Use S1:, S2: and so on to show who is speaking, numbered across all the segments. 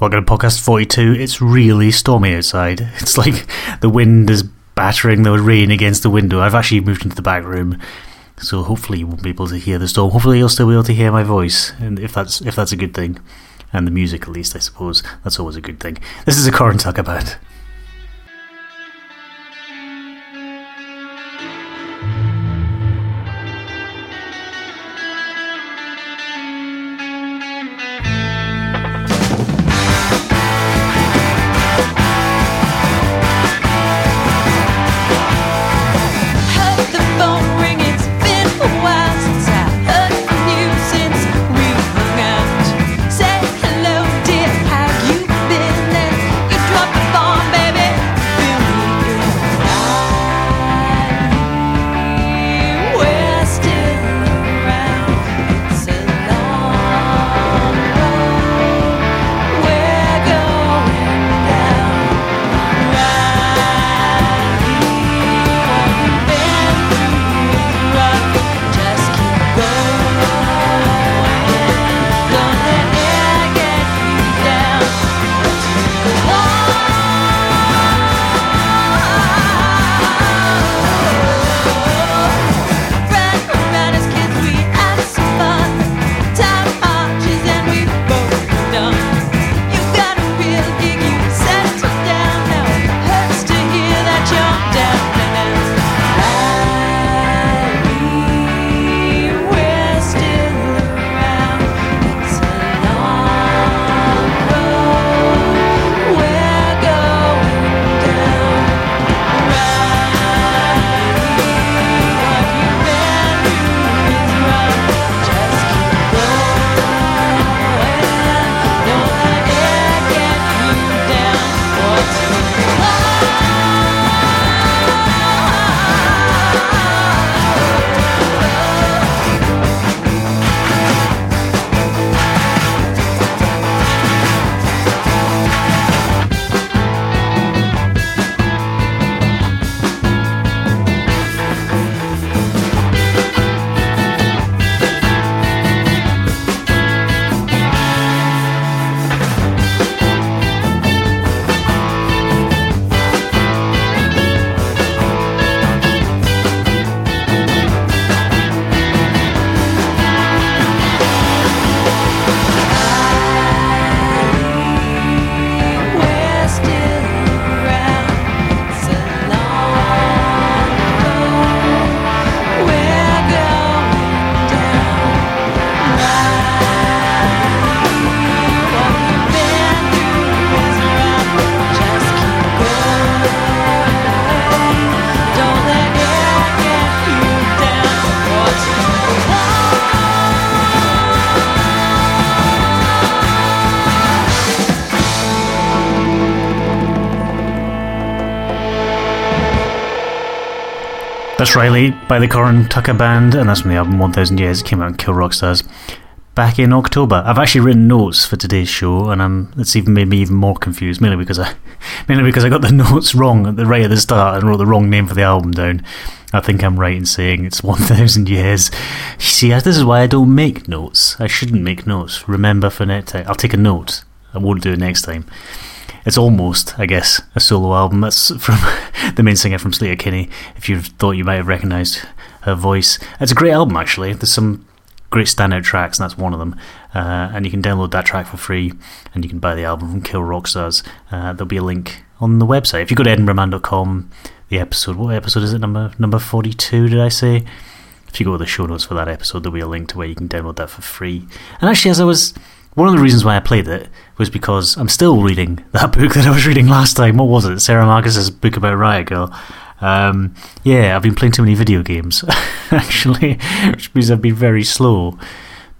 S1: Welcome to podcast 42. It's really stormy outside. It's like the wind is battering the rain against the window. I've actually moved into the back room, so hopefully you won't be able to hear the storm. Hopefully you'll still be able to hear my voice, and if that's if that's a good thing, and the music at least, I suppose that's always a good thing. This is a Corin Tucker band. That's Riley by the Corin Tucker Band, and that's from the album 1000 Years. It came out on Kill Rock Stars back in October. I've actually written notes for today's show, and I'm, it's even made me even more confused, mainly because I, mainly because I got the notes wrong at the right at the start and wrote the wrong name for the album down. I think I'm right in saying it's 1000 years. You see, this is why I don't make notes. I shouldn't make notes. Remember for next time. I'll take a note. I won't do it next time it's almost, I guess, a solo album. That's from the main singer from Sleater-Kinney. If you thought you might have recognised her voice, it's a great album actually. There's some great standout tracks, and that's one of them. Uh, and you can download that track for free, and you can buy the album from Kill Rockstars. Uh, there'll be a link on the website. If you go to edinburghman.com, the episode, what episode is it? Number number 42, did I say? If you go to the show notes for that episode, there'll be a link to where you can download that for free. And actually, as I was one of the reasons why I played it was because I'm still reading that book that I was reading last time. What was it? Sara Marcus's book about Riot Grrrl. Um, yeah, I've been playing too many video games, actually, which means I've been very slow,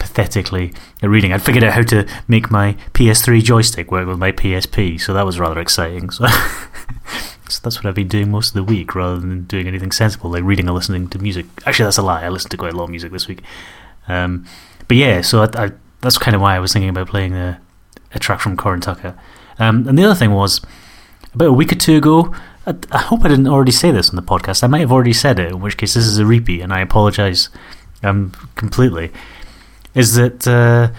S1: pathetically, at reading. I'd figured out how to make my PS3 joystick work with my PSP, so that was rather exciting. So, so that's what I've been doing most of the week, rather than doing anything sensible, like reading or listening to music. Actually, that's a lie. I listened to quite a lot of music this week. Um, but yeah, so I, I that's kind of why I was thinking about playing a, a track from Corin Tucker. Um, and the other thing was, about a week or two ago, I, I, hope I didn't already say this on the podcast. I might have already said it, in which case this is a repeat, and I apologise um, completely. Is that uh,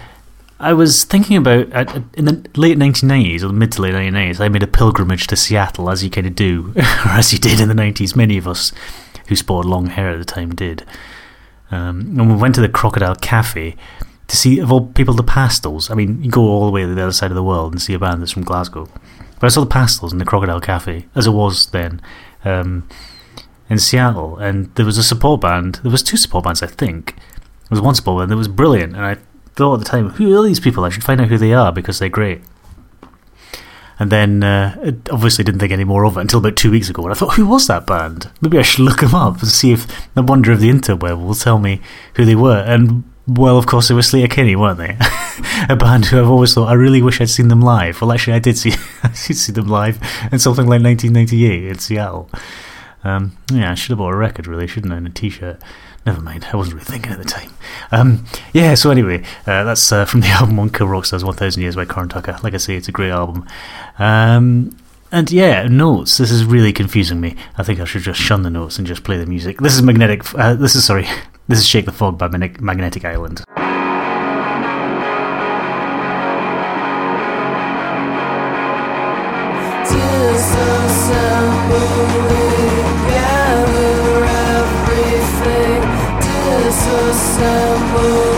S1: I was thinking about in the late 1990s or the mid to late 1990s, I made a pilgrimage to Seattle, as you kind of do, or as you did in the 90s. Many of us who sported long hair at the time did. Um, and we went to the Crocodile Cafe to see, of all people, the Pastels. I mean, you go all the way to the other side of the world and see a band that's from Glasgow. But I saw the Pastels in the Crocodile Cafe, as it was then, um, in Seattle. And there was a support band. There was two support bands, I think. There was one support band that was brilliant. And I thought at the time, who are these people? I should find out who they are because they're great. And then uh, obviously didn't think any more of it until about two weeks ago. And I thought, who was that band? Maybe I should look them up and see if the wonder of the interweb will tell me who they were. And well, of course, they were Sleater-Kinney, weren't they? a band who I've always thought I really wish I'd seen them live. Well, actually, I did see I did see them live in something like 1998 in Seattle. Um, yeah, I should have bought a record, really, shouldn't I? And a T-shirt. Never mind, I wasn't really thinking at the time. Um, yeah, so anyway, uh, that's uh, from the album On Kill Rock Stars 1000 Years by Corin Tucker. Like I say, it's a great album. Um, and yeah, notes. This is really confusing me. I think I should just shun the notes and just play the music. This is Magnetic. Uh, this is, sorry, this is Shake the Fog by Magnetic Island.
S2: Disassembling,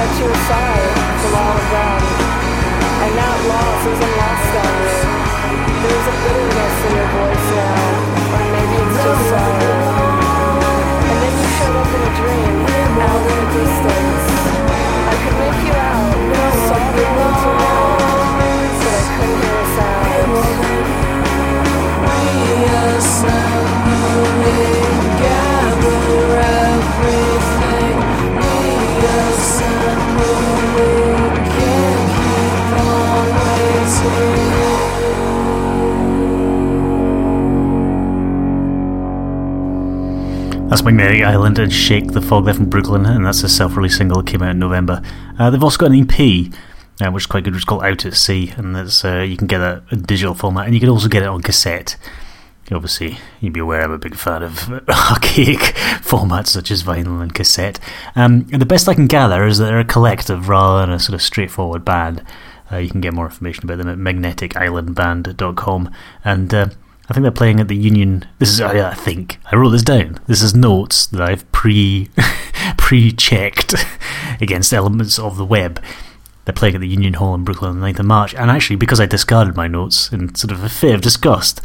S2: that you
S3: were from all around, and that loss isn't lost on you. There's a bitterness in your voice now, or maybe it's just sorrow. And then you showed up in a dream, out in the distance.
S2: I could
S3: make you out, saw the world around, but I couldn't hear a sound.
S2: Be a sound.
S1: That's Magnetic Island and Shake the Fog. They're from Brooklyn, and that's a self release single that came out in November. Uh, they've also got an EP, uh, which is quite good, which is called Out at Sea, and that's, uh, you can get that in digital format, and you can also get it on cassette. Obviously, you'd be aware I'm a big fan of archaic formats such as vinyl and cassette. Um, and the best I can gather is that they're a collective rather than a sort of straightforward band. Uh, you can get more information about them at magneticislandband.com. And uh, I think they're playing at the Union. This is I think I wrote this down. This is notes that I've pre pre checked against elements of the web. They're playing at the Union Hall in Brooklyn on the 9th of March, and actually, because I discarded my notes in sort of a fit of disgust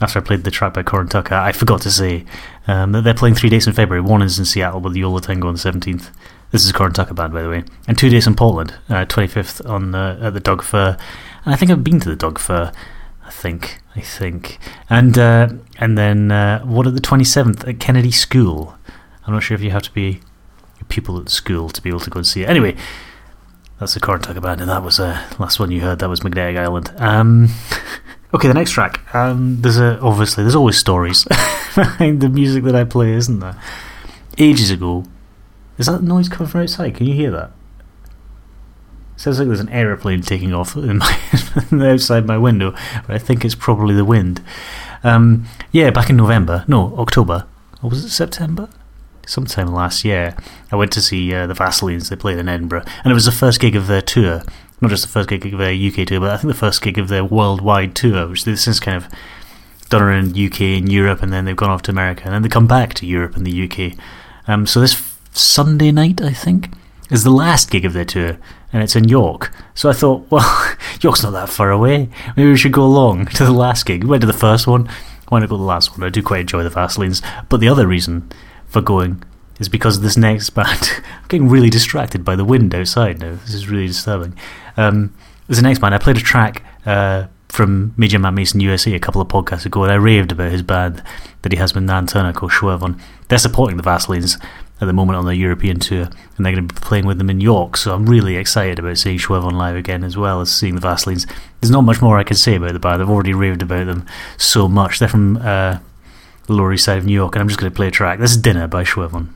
S1: after I played the track by Corin Tucker, I forgot to say um, that they're playing three dates in February. One is in Seattle with the Yo La Tengo on the 17th. This is Corin Tucker Band, by the way. And two days in Portland, uh, 25th on uh, at the Doug Fir. And I think I've been to the Doug Fir. Think. I think. And uh, and then uh, what at the 27th at Kennedy School? I'm not sure if you have to be a pupil at school to be able to go and see it. Anyway, that's the Corin Tucker Band, and that was the uh, last one you heard. That was Magnetic Island. Um, okay, the next track. Um, there's a obviously there's always stories behind the music that I play, isn't there? Ages ago, is that noise coming from outside? Can you hear that? Sounds like there's an aeroplane taking off my, outside my window, but I think it's probably the wind. Um, yeah, back in November, no, October, or was it September? Sometime last year, I went to see uh, the Vaselines. They played in Edinburgh, and it was the first gig of their tour. Not just the first gig of their UK tour, but I think the first gig of their worldwide tour, which they've since kind of done around UK and Europe, and then they've gone off to America, and then they come back to Europe and the UK. Um, so this Sunday night, I think, is the last gig of their tour, and it's in York. So I thought, well, York's not that far away. Maybe we should go along to the last gig. We went to the first one. Why not go to the last one? I do quite enjoy the Vaselines. But the other reason for going is because of this next band. I'm getting really distracted by the wind outside now. This is really disturbing. Um, there's the next band. I played a track uh, from Major Matt Mason USA a couple of podcasts ago, and I raved about his band that he has with Nan Turner called Schwervon. They're supporting the Vaselines at the moment on their European tour, and they're going to be playing with them in York. So I'm really excited about seeing Schwervon live again, as well as seeing the Vaselines. There's not much more I can say about the band. I've already raved about them so much. They're from uh, the Lower East Side of New York, and I'm just going to play a track. This is Dinner by Schwervon.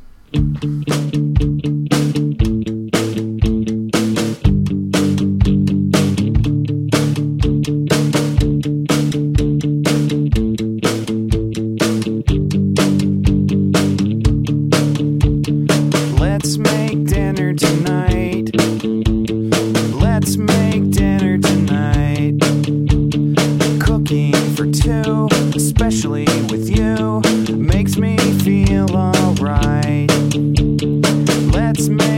S2: Let's make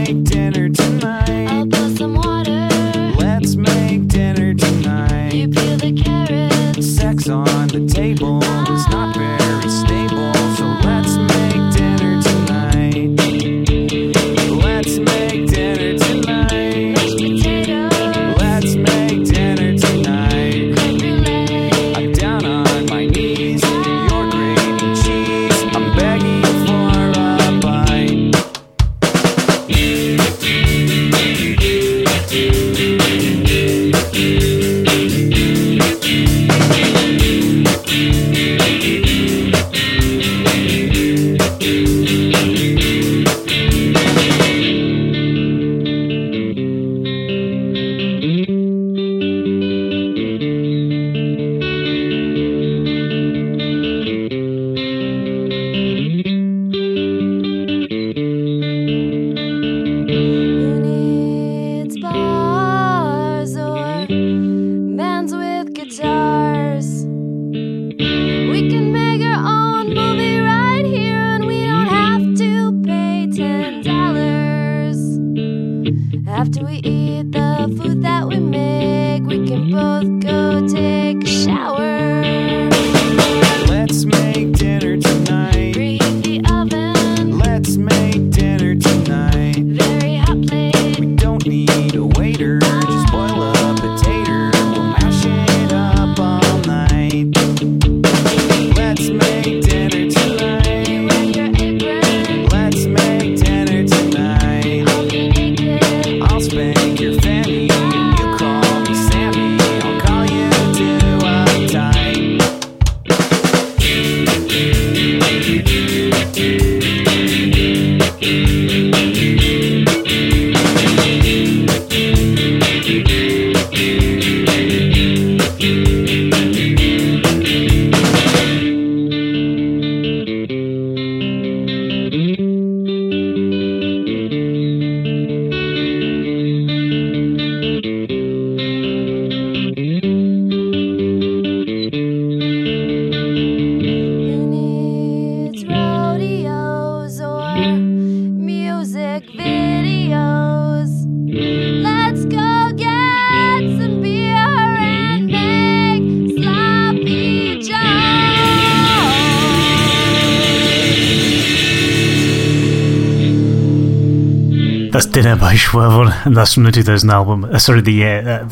S2: Dinner
S4: and
S1: that's from the 2000 album. Uh, sorry, the year. Uh,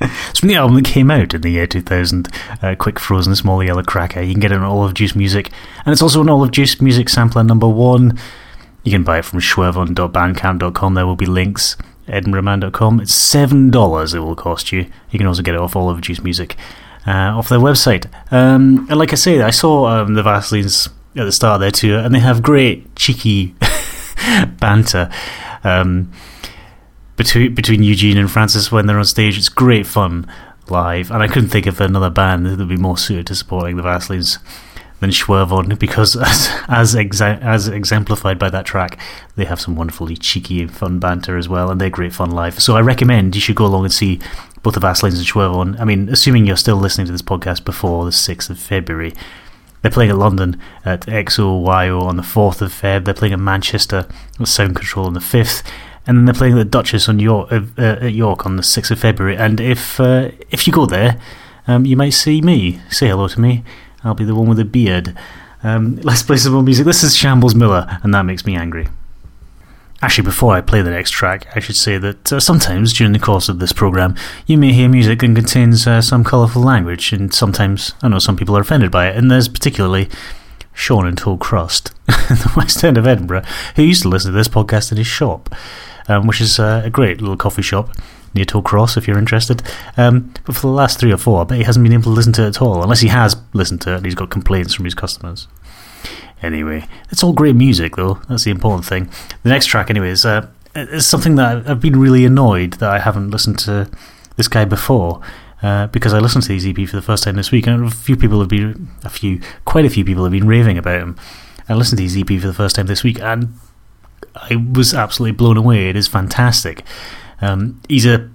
S1: it's from the album that came out in the year 2000. Uh, Quick Frozen Small Yellow Cracker. You can get it on Olive Juice Music, and it's also on Olive Juice Music sampler number one. You can buy it from schwervon.bandcamp.com. There will be links. EdinburghMan.com. It's seven dollars. It will cost you. You can also get it off of Juice Music uh, off their website. Um, and like I say, I saw um, the Vaselines at the start there too, and they have great cheeky banter. Um, between between Eugene and Frances when they're on stage. It's great fun live, and I couldn't think of another band that would be more suited to supporting the Vaselines than Schwervon because as as, exa- as exemplified by that track, they have some wonderfully cheeky and fun banter as well, and they're great fun live. So I recommend you should go along and see both the Vaselines and Schwervon. I mean, assuming you're still listening to this podcast before the sixth of February. They're playing at London at XOYO on the 4th of Feb. They're playing at Manchester at Sound Control on the 5th and then they're playing at the Duchess on York, uh, uh, at York on the 6th of February. And if uh, if you go there, um, you might see me. Say hello to me. I'll be the one with the beard. Um, let's play some more music. This is Shambles Miller, and that makes me angry. Actually, before I play the next track, I should say that uh, sometimes during the course of this program, you may hear music that contains uh, some colourful language, and sometimes I know some people are offended by it. And there's particularly Sean and Tollcross in the West End of Edinburgh, who used to listen to this podcast in his shop um, which is uh, a great little coffee shop near Toll Cross if you're interested. Um, but for the last three or four, I bet he hasn't been able to listen to it at all, unless he has listened to it and he's got complaints from his customers. Anyway, it's all great music, though. That's the important thing. The next track, anyway, is, uh, is something that I've been really annoyed that I haven't listened to this guy before. Uh, because I listened to his EP for the first time this week, and a few people have been, a few, quite a few people have been raving about him. I listened to his EP for the first time this week, and I was absolutely blown away. It is fantastic. Um, he's a,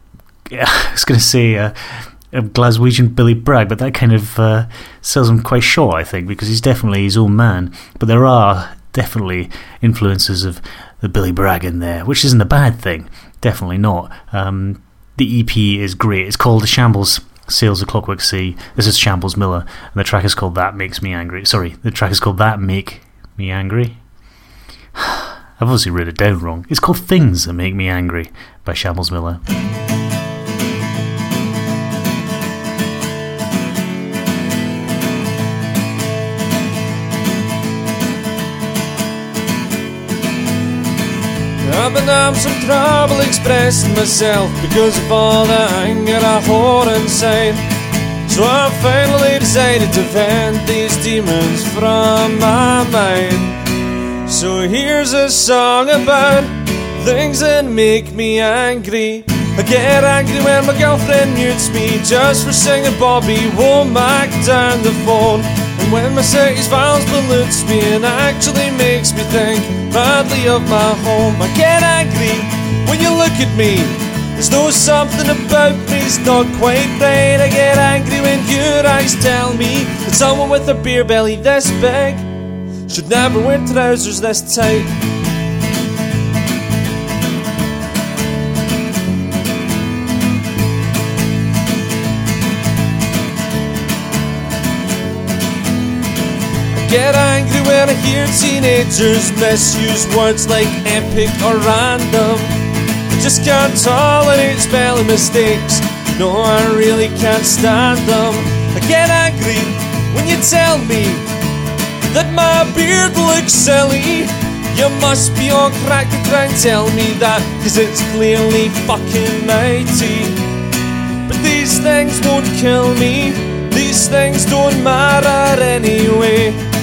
S1: I was going to say a, a, Glaswegian Billy Bragg, but that kind of uh, sells him quite short, I think, because he's definitely his own man. But there are definitely influences of the Billy Bragg in there, which isn't a bad thing. Definitely not. Um, the EP is great. It's called The Shambles Sails of Clockwork Sea. This is Shambles Miller, and the track is called That Makes Me Angry. Sorry, the track is called That Make Me Angry. I've obviously wrote it down wrong. It's called Things That Make Me Angry by Shambles Miller.
S5: I've been having some trouble expressing myself because of all the anger I hold inside. So I finally decided to vent these demons from my mind. So here's a song about things that make me angry. I get angry when my girlfriend mutes me just for singing Bobby Womack down the phone. And when Mercedes Vines pollutes me and actually makes me think badly of my home, I get angry when you look at me. There's no something about me's not quite right. I get angry when your eyes tell me that someone with a beer belly this big should never wear trousers this tight. Get angry when I hear teenagers misuse words like epic or random. I just can't tolerate spelling mistakes. No, I really can't stand them. I get angry when you tell me that my beard looks silly. You must be on crack to try and tell me that, cause it's clearly fucking mighty. But these things won't kill me, these things don't matter anyway.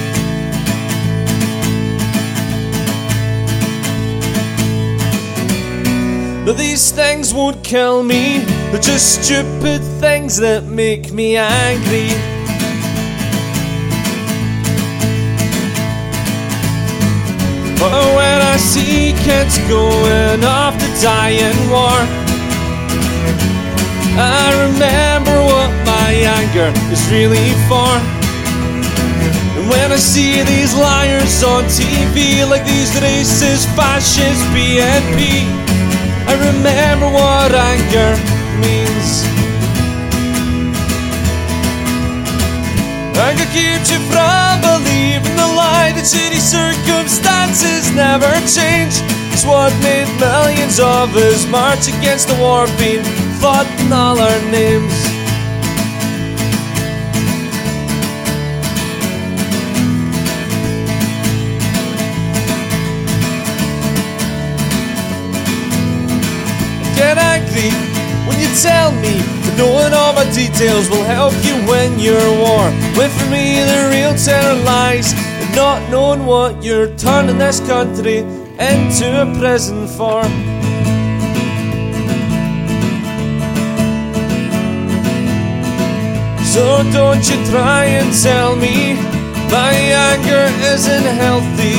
S5: But these things won't kill me. They're just stupid things that make me angry. But when I see kids going off to die in war, I remember what my anger is really for. And when I see these liars on TV, like these racist, fascists, BNP. I remember what anger means. Anger keeps you from believing the lie that shitty circumstances never change. It's what made millions of us march against the war being fought in all our names. Tell me that knowing all my details will help you win your war. When for me the real terror lies in not knowing what you're turning this country into a prison for. So don't you try and tell me my anger isn't healthy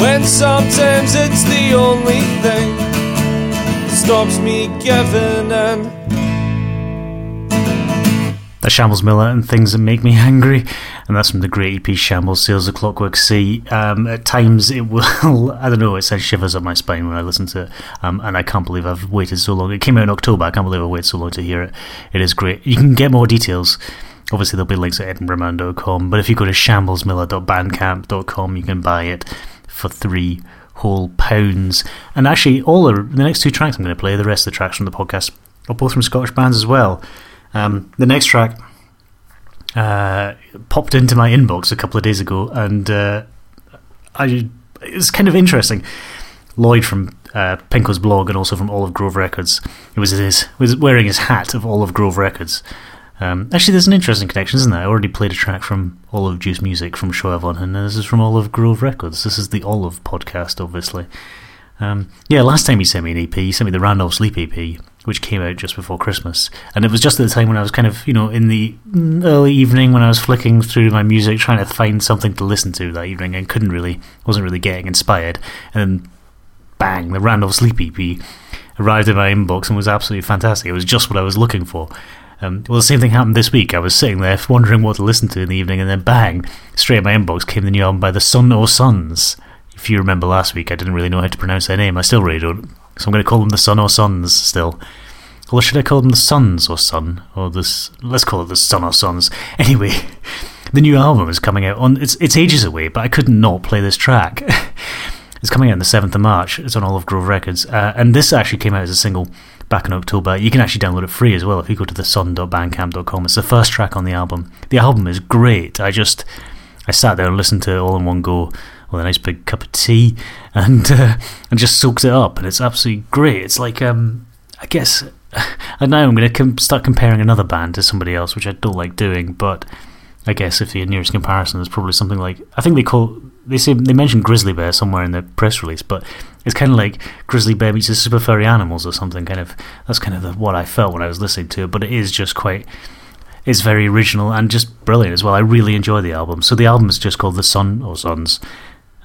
S5: when sometimes it's the only thing that stops me giving in.
S1: Shambles Miller and Things That Make Me Angry. And that's from the great EP Shambles Sails of Clockwork Sea. Um, at times it will, I don't know, it sends shivers up my spine when I listen to it. Um, and I can't believe I've waited so long. It came out in October. I can't believe I waited so long to hear it. It is great. You can get more details. Obviously, there'll be links at edinburghman.com. But if you go to shamblesmiller.bandcamp.com, you can buy it for three whole pounds. And actually, all the, the next two tracks I'm going to play, the rest of the tracks from the podcast, are both from Scottish bands as well. Um, the next track uh, popped into my inbox a couple of days ago, and uh, I it's kind of interesting. Lloyd from uh, Peenko's blog and also from Olive Grove Records, it was his was wearing his hat of Olive Grove Records. Um, actually, there's an interesting connection, isn't there? I already played a track from Olive Juice Music from Schwervon, and this is from Olive Grove Records. This is the Olive podcast, obviously. Um, yeah, last time he sent me an EP, he sent me the Randolph's Leap EP, which came out just before Christmas. And it was just at the time when I was kind of, you know, in the early evening when I was flicking through my music, trying to find something to listen to that evening and couldn't really, wasn't really getting inspired. And bang, the Randolph's Leap EP arrived in my inbox and was absolutely fantastic. It was just what I was looking for. Um, well, the same thing happened this week. I was sitting there wondering what to listen to in the evening, and then bang, straight in my inbox came the new album by the Son or Sons. If you remember last week, I didn't really know how to pronounce their name. I still really don't. So I'm going to call them the Son or Sons still. Or should I call them the Sons or Son? Or this? Let's call it the Son or Sons. Anyway, the new album is coming out on. It's it's ages away, but I couldn't play this track. it's coming out on the seventh of March. It's on Olive Grove Records, uh, and this actually came out as a single back in October. You can actually download it free as well if you go to the sun.bandcamp.com. It's the first track on the album. The album is great. I just I sat there and listened to it all in one go with a nice big cup of tea and uh, and just soaked it up, and it's absolutely great. It's like um, I guess and now I'm going to com- start comparing another band to somebody else, which I don't like doing, but. I guess if the nearest comparison is probably something like I think they call they say they mentioned grizzly bear somewhere in the press release, but it's kind of like grizzly bear meets the super furry animals or something. Kind of that's kind of the, what I felt when I was listening to it. But it is just quite it's very original and just brilliant as well. I really enjoy the album. So the album is just called The Son or Sons.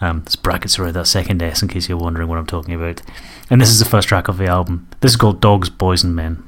S1: Um, there's brackets around that second S in case you're wondering what I'm talking about. And this is the first track of the album. This is called Dogs, Boys and Men.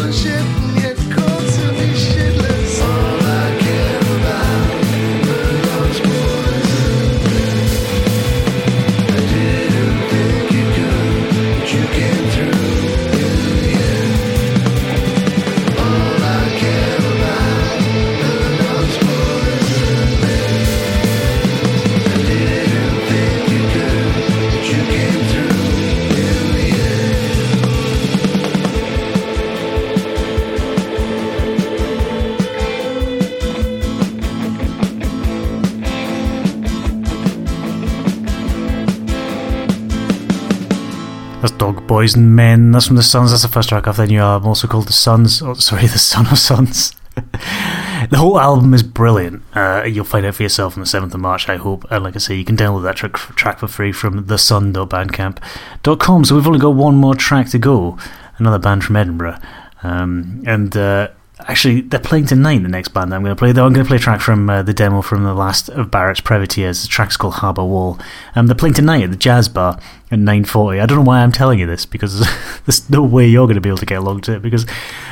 S6: And
S1: Men. That's from the Sons. That's the first track off their new album, also called The Sons. Oh, sorry, The Son of Sons. the whole album is brilliant. Uh, you'll find out for yourself on the 7th of March, I hope. And like I say, you can download that track, track for free from thesun.bandcamp.com. So we've only got one more track to go. Another band from Edinburgh. Um, and uh, actually, they're playing tonight, the next band I'm going to play. Though I'm going to play a track from uh, the demo from the last of Barrett's Privateers. The track's called Harbour Wall. Um, they're playing tonight at the Jazz Bar at 9.40. I don't know why I'm telling you this, because there's no way you're going to be able to get along to it, because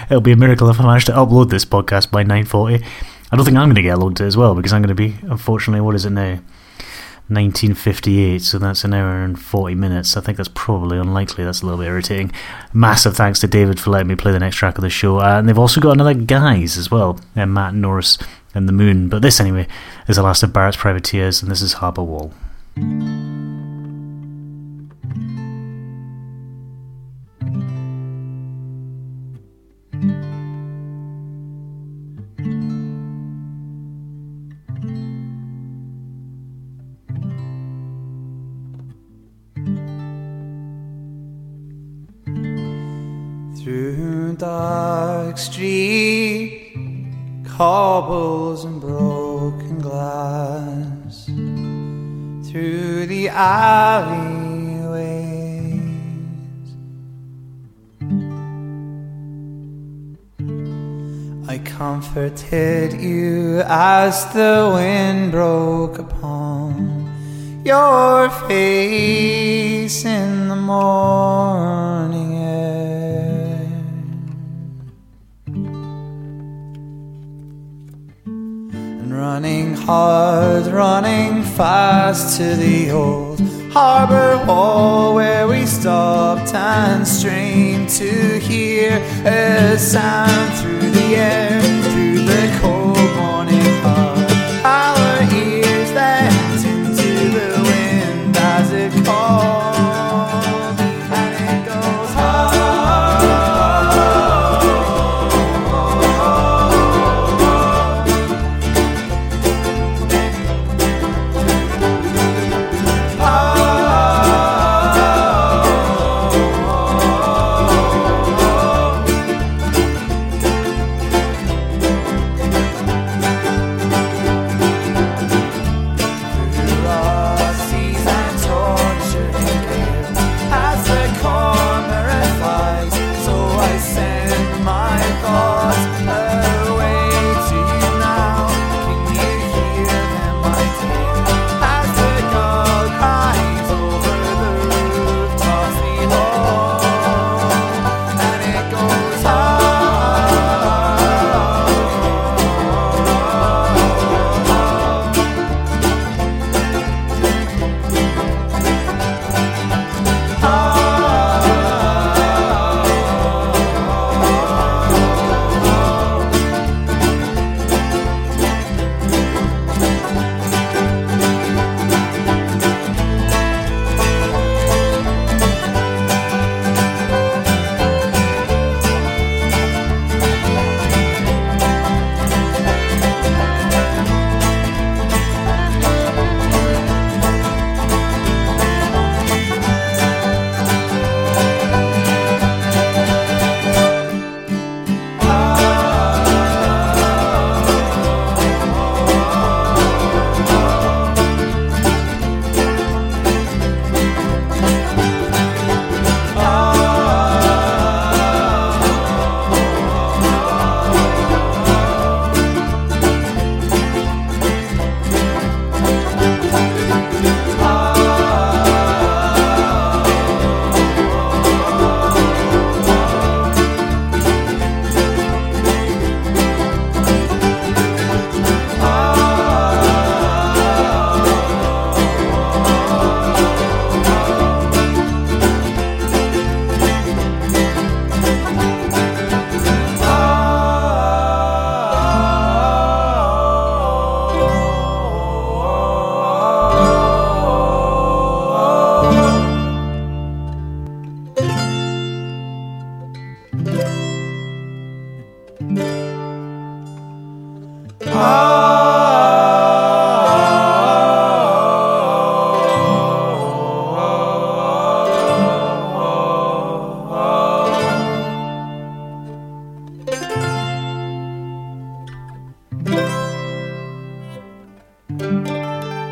S1: it'll be a miracle if I manage to upload this podcast by 9.40. I don't think I'm going to get along to it as well, because I'm going to be, unfortunately, what is it now? 1958, so that's an hour and 40 minutes. I think that's probably unlikely. That's a little bit irritating. Massive thanks to David for letting me play the next track of the show. Uh, and they've also got another guys as well, uh, Matt Norris and the Moon. But this, anyway, is the last of Barrett's Privateers, and this is Harbour Wall.
S7: Dark street, cobbles and broken glass. Through the alleyways, I comforted you as the wind broke upon your face in the morning running hard, running fast to the old harbor wall where we stopped and strained to hear a sound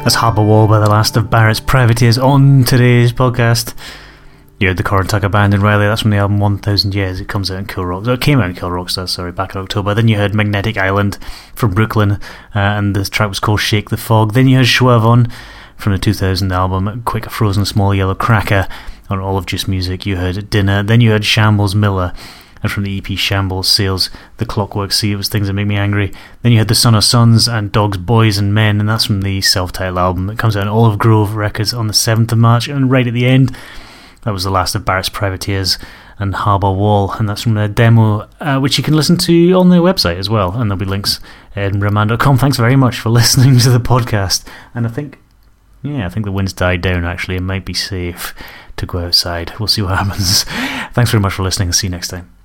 S1: That's Harbour Wall by the last of Barrett's Privateers on today's podcast. You heard the Corin Tucker Band in Riley, that's from the album 1000 Years. It comes out in Kill Rock. it came out in Kill Rock Stars, sorry, back in October. Then you heard Magnetic Island from Brooklyn, uh, and the track was called Shake the Fog. Then you heard Schwervon from the 2000 album Quick Frozen Small Yellow Cracker on Olive Juice Music. You heard Dinner. Then you heard Shambles Miller. And from the EP Shambles Sales, The Clockwork Sea, it was Things That Make Me Angry. Then you had The Son of Sons and Dogs, Boys and Men, and that's from the self titled album. that comes out on Olive Grove Records on the 7th of March. And right at the end, that was the last of Barrett's Privateers and Harbour Wall, and that's from their demo, uh, which you can listen to on their website as well. And there'll be links in roman.com. Thanks very much for listening to the podcast. And I think, yeah, I think the wind's died down actually. It might be safe to go outside. We'll see what happens. Thanks very much for listening. See you next time.